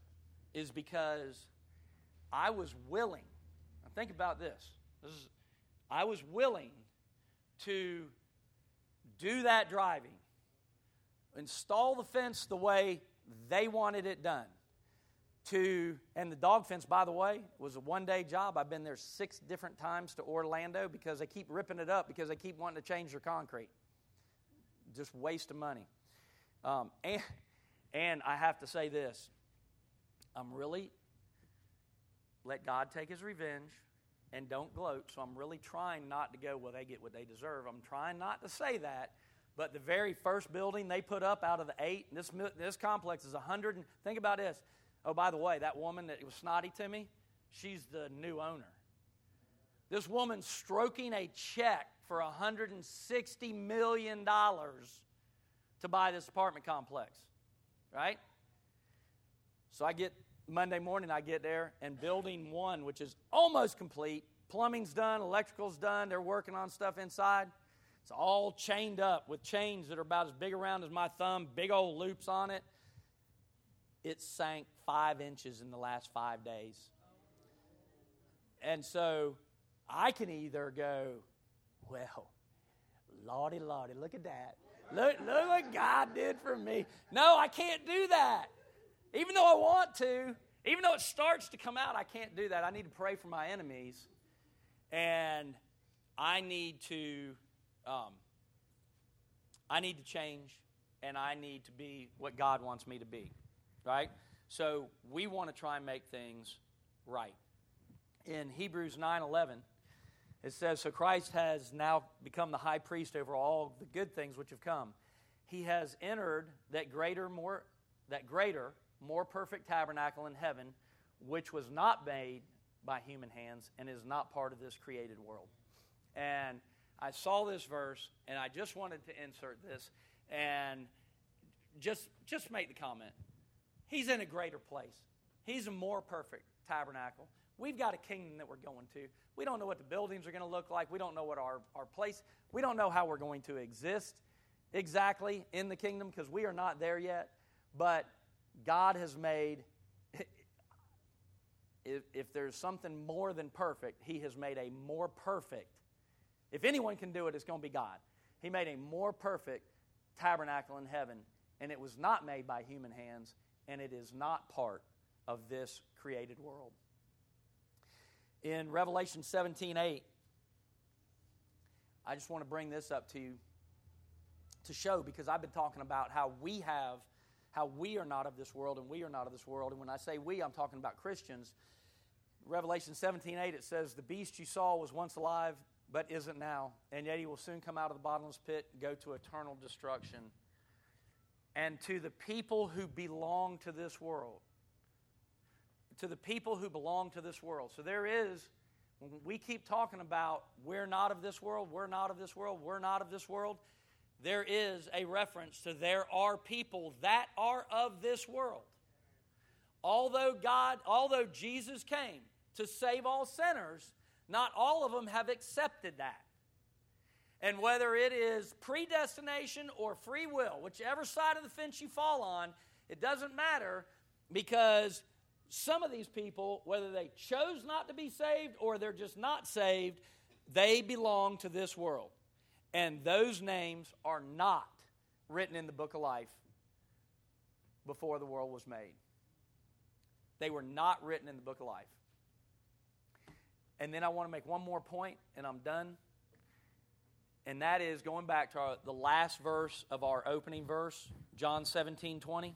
is because I was willing. Now think about this. This is, I was willing to do that driving, install the fence the way they wanted it done. To and the dog fence, by the way, was a one-day job. I've been there six different times to Orlando because they keep ripping it up because they keep wanting to change their concrete just waste of money. Um, and, and I have to say this I'm really, let God take his revenge and don't gloat. So I'm really trying not to go, well, they get what they deserve. I'm trying not to say that. But the very first building they put up out of the eight, this, this complex is 100. And, think about this. Oh, by the way, that woman that was snotty to me, she's the new owner. This woman stroking a check for $160 million to buy this apartment complex, right? So I get Monday morning, I get there, and building one, which is almost complete, plumbing's done, electrical's done, they're working on stuff inside. It's all chained up with chains that are about as big around as my thumb, big old loops on it. It sank five inches in the last five days. And so I can either go, well, Lordy, Lordy, look at that. Look, look what God did for me. No, I can't do that. Even though I want to, even though it starts to come out, I can't do that. I need to pray for my enemies. And I need to um, I need to change and I need to be what God wants me to be. Right? So we want to try and make things right. In Hebrews 9 11, it says, So Christ has now become the high priest over all the good things which have come. He has entered that greater, more, that greater, more perfect tabernacle in heaven, which was not made by human hands and is not part of this created world. And I saw this verse and I just wanted to insert this and just just make the comment. He's in a greater place. He's a more perfect tabernacle. We've got a kingdom that we're going to. We don't know what the buildings are going to look like. We don't know what our, our place, we don't know how we're going to exist exactly in the kingdom because we are not there yet. But God has made, if, if there's something more than perfect, He has made a more perfect. If anyone can do it, it's going to be God. He made a more perfect tabernacle in heaven, and it was not made by human hands, and it is not part of this created world in Revelation 17 8. I just want to bring this up to you to show because I've been talking about how we have how we are not of this world and we are not of this world. And when I say we, I'm talking about Christians. Revelation 17 8, it says, The beast you saw was once alive, but isn't now, and yet he will soon come out of the bottomless pit go to eternal destruction. And to the people who belong to this world, to the people who belong to this world. So there is, when we keep talking about we're not of this world, we're not of this world, we're not of this world, there is a reference to there are people that are of this world. Although God, although Jesus came to save all sinners, not all of them have accepted that. And whether it is predestination or free will, whichever side of the fence you fall on, it doesn't matter because some of these people, whether they chose not to be saved or they're just not saved, they belong to this world. And those names are not written in the book of life before the world was made. They were not written in the book of life. And then I want to make one more point, and I'm done. And that is going back to our, the last verse of our opening verse, John 17 20.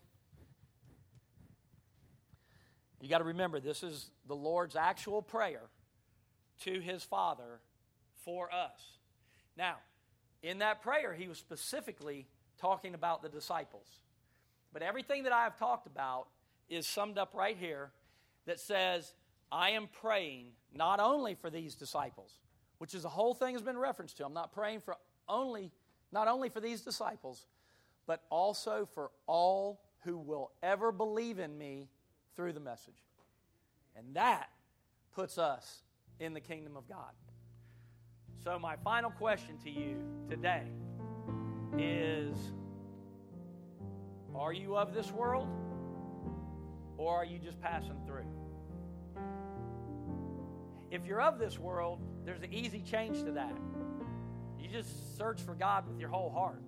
You got to remember, this is the Lord's actual prayer to his Father for us. Now, in that prayer, he was specifically talking about the disciples. But everything that I have talked about is summed up right here that says, I am praying not only for these disciples, which is the whole thing has been referenced to. I'm not praying for only, not only for these disciples, but also for all who will ever believe in me through the message. And that puts us in the kingdom of God. So, my final question to you today is Are you of this world? Or are you just passing through? If you're of this world, there's an easy change to that. You just search for God with your whole heart.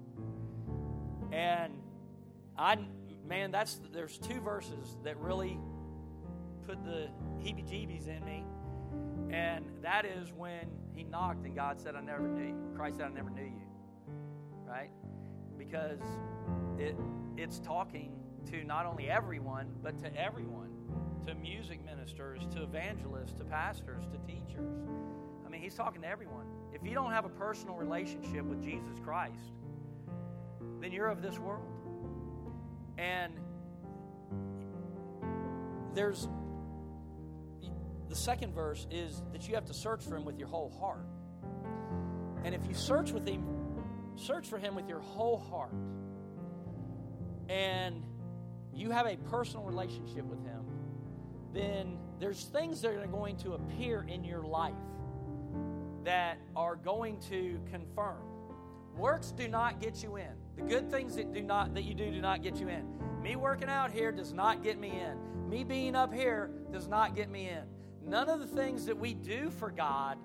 And I, man, that's there's two verses that really put the heebie-jeebies in me, and that is when he knocked and God said, "I never knew you." Christ said, "I never knew you." Right? Because it it's talking to not only everyone but to everyone to music ministers, to evangelists, to pastors, to teachers. I mean, he's talking to everyone. If you don't have a personal relationship with Jesus Christ, then you're of this world. And there's the second verse is that you have to search for him with your whole heart. And if you search with him, search for him with your whole heart, and you have a personal relationship with him, then there's things that are going to appear in your life that are going to confirm. Works do not get you in. The good things that do not that you do do not get you in. Me working out here does not get me in. Me being up here does not get me in. None of the things that we do for God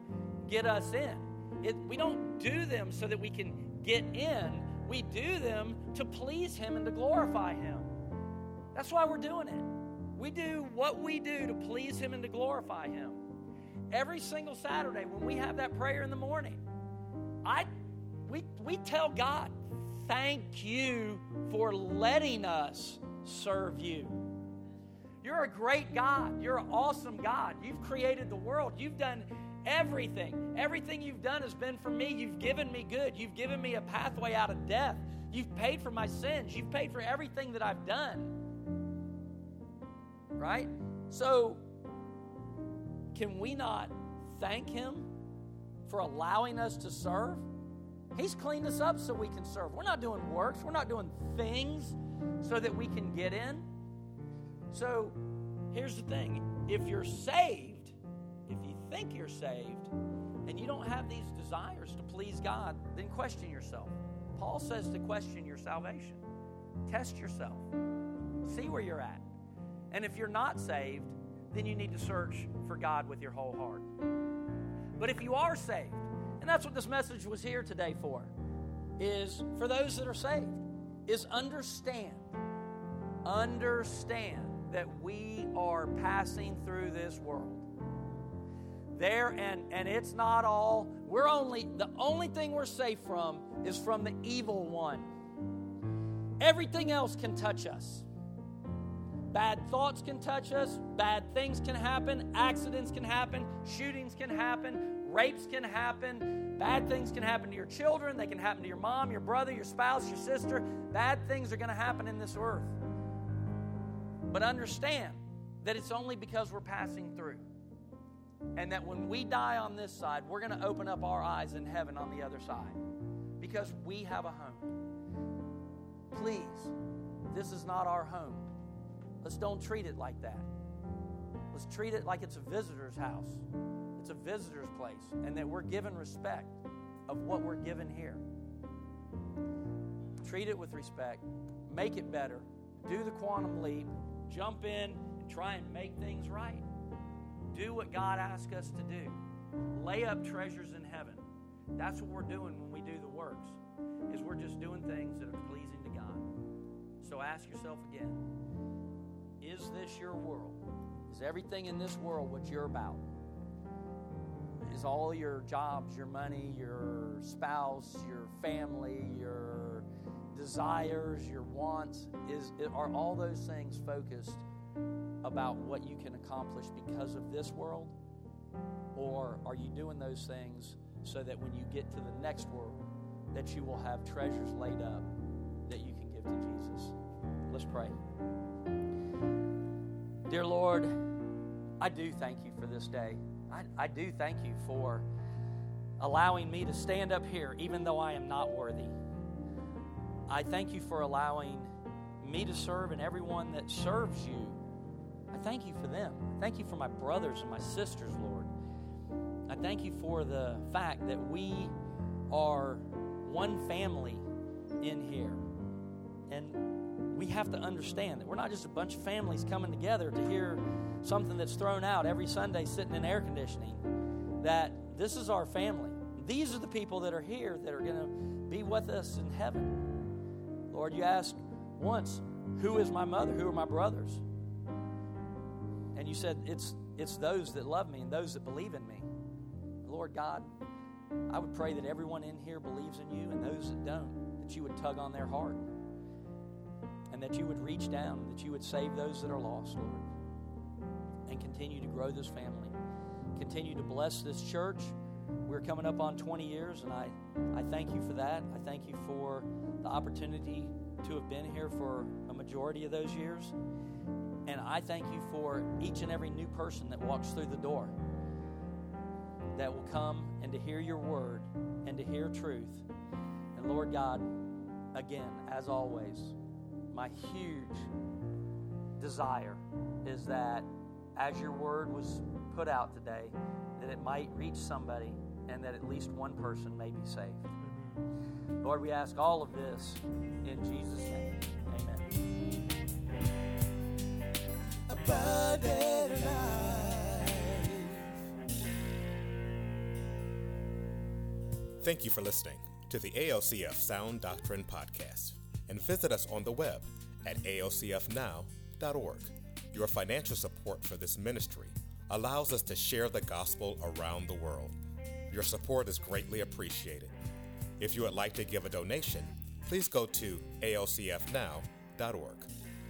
get us in. It, we don't do them so that we can get in. We do them to please Him and to glorify Him. That's why we're doing it. We do what we do to please Him and to glorify Him. Every single Saturday when we have that prayer in the morning, I we we tell God, "Thank you for letting us serve you." You're a great God. You're an awesome God. You've created the world. You've done everything. Everything you've done has been for me. You've given me good. You've given me a pathway out of death. You've paid for my sins. You've paid for everything that I've done right? So, can we not thank Him for allowing us to serve? He's cleaned us up so we can serve. We're not doing works, we're not doing things so that we can get in. So, here's the thing if you're saved, if you think you're saved, and you don't have these desires to please God, then question yourself. Paul says to question your salvation. Test yourself. See where you're at. And if you're not saved, then you need to search for God with your whole heart. But if you are saved, and that's what this message was here today for, is for those that are saved, is understand, understand that we are passing through this world. There and and it's not all. We're only the only thing we're safe from is from the evil one. Everything else can touch us. Bad thoughts can touch us, bad things can happen, accidents can happen, shootings can happen, rapes can happen, bad things can happen to your children, they can happen to your mom, your brother, your spouse, your sister. Bad things are going to happen in this earth. But understand that it's only because we're passing through. And that when we die on this side, we're going to open up our eyes in heaven on the other side because we have a home. Please, this is not our home. Let's don't treat it like that. Let's treat it like it's a visitor's house. It's a visitor's place, and that we're given respect of what we're given here. Treat it with respect, make it better, do the quantum leap, jump in, and try and make things right. Do what God asks us to do. Lay up treasures in heaven. That's what we're doing when we do the works. Is we're just doing things that are pleasing to God. So ask yourself again, is this your world? Is everything in this world what you're about? Is all your jobs, your money, your spouse, your family, your desires, your wants, is are all those things focused about what you can accomplish because of this world? Or are you doing those things so that when you get to the next world, that you will have treasures laid up that you can give to Jesus? Let's pray. Dear Lord, I do thank you for this day. I, I do thank you for allowing me to stand up here, even though I am not worthy. I thank you for allowing me to serve and everyone that serves you. I thank you for them. Thank you for my brothers and my sisters, Lord. I thank you for the fact that we are one family in here. And we have to understand that we're not just a bunch of families coming together to hear something that's thrown out every Sunday sitting in air conditioning. That this is our family. These are the people that are here that are going to be with us in heaven. Lord, you asked once, Who is my mother? Who are my brothers? And you said, It's, it's those that love me and those that believe in me. Lord God, I would pray that everyone in here believes in you and those that don't, that you would tug on their heart that you would reach down, that you would save those that are lost, Lord, and continue to grow this family. Continue to bless this church. We're coming up on 20 years, and I, I thank you for that. I thank you for the opportunity to have been here for a majority of those years. And I thank you for each and every new person that walks through the door that will come and to hear your word and to hear truth. And Lord God, again, as always, my huge desire is that as your word was put out today, that it might reach somebody and that at least one person may be saved. Lord, we ask all of this in Jesus' name. Amen. Thank you for listening to the ALCF Sound Doctrine Podcast and visit us on the web at alcfnow.org. Your financial support for this ministry allows us to share the gospel around the world. Your support is greatly appreciated. If you would like to give a donation, please go to alcfnow.org.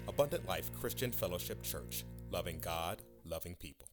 Abundant Life Christian Fellowship Church, loving God, loving people.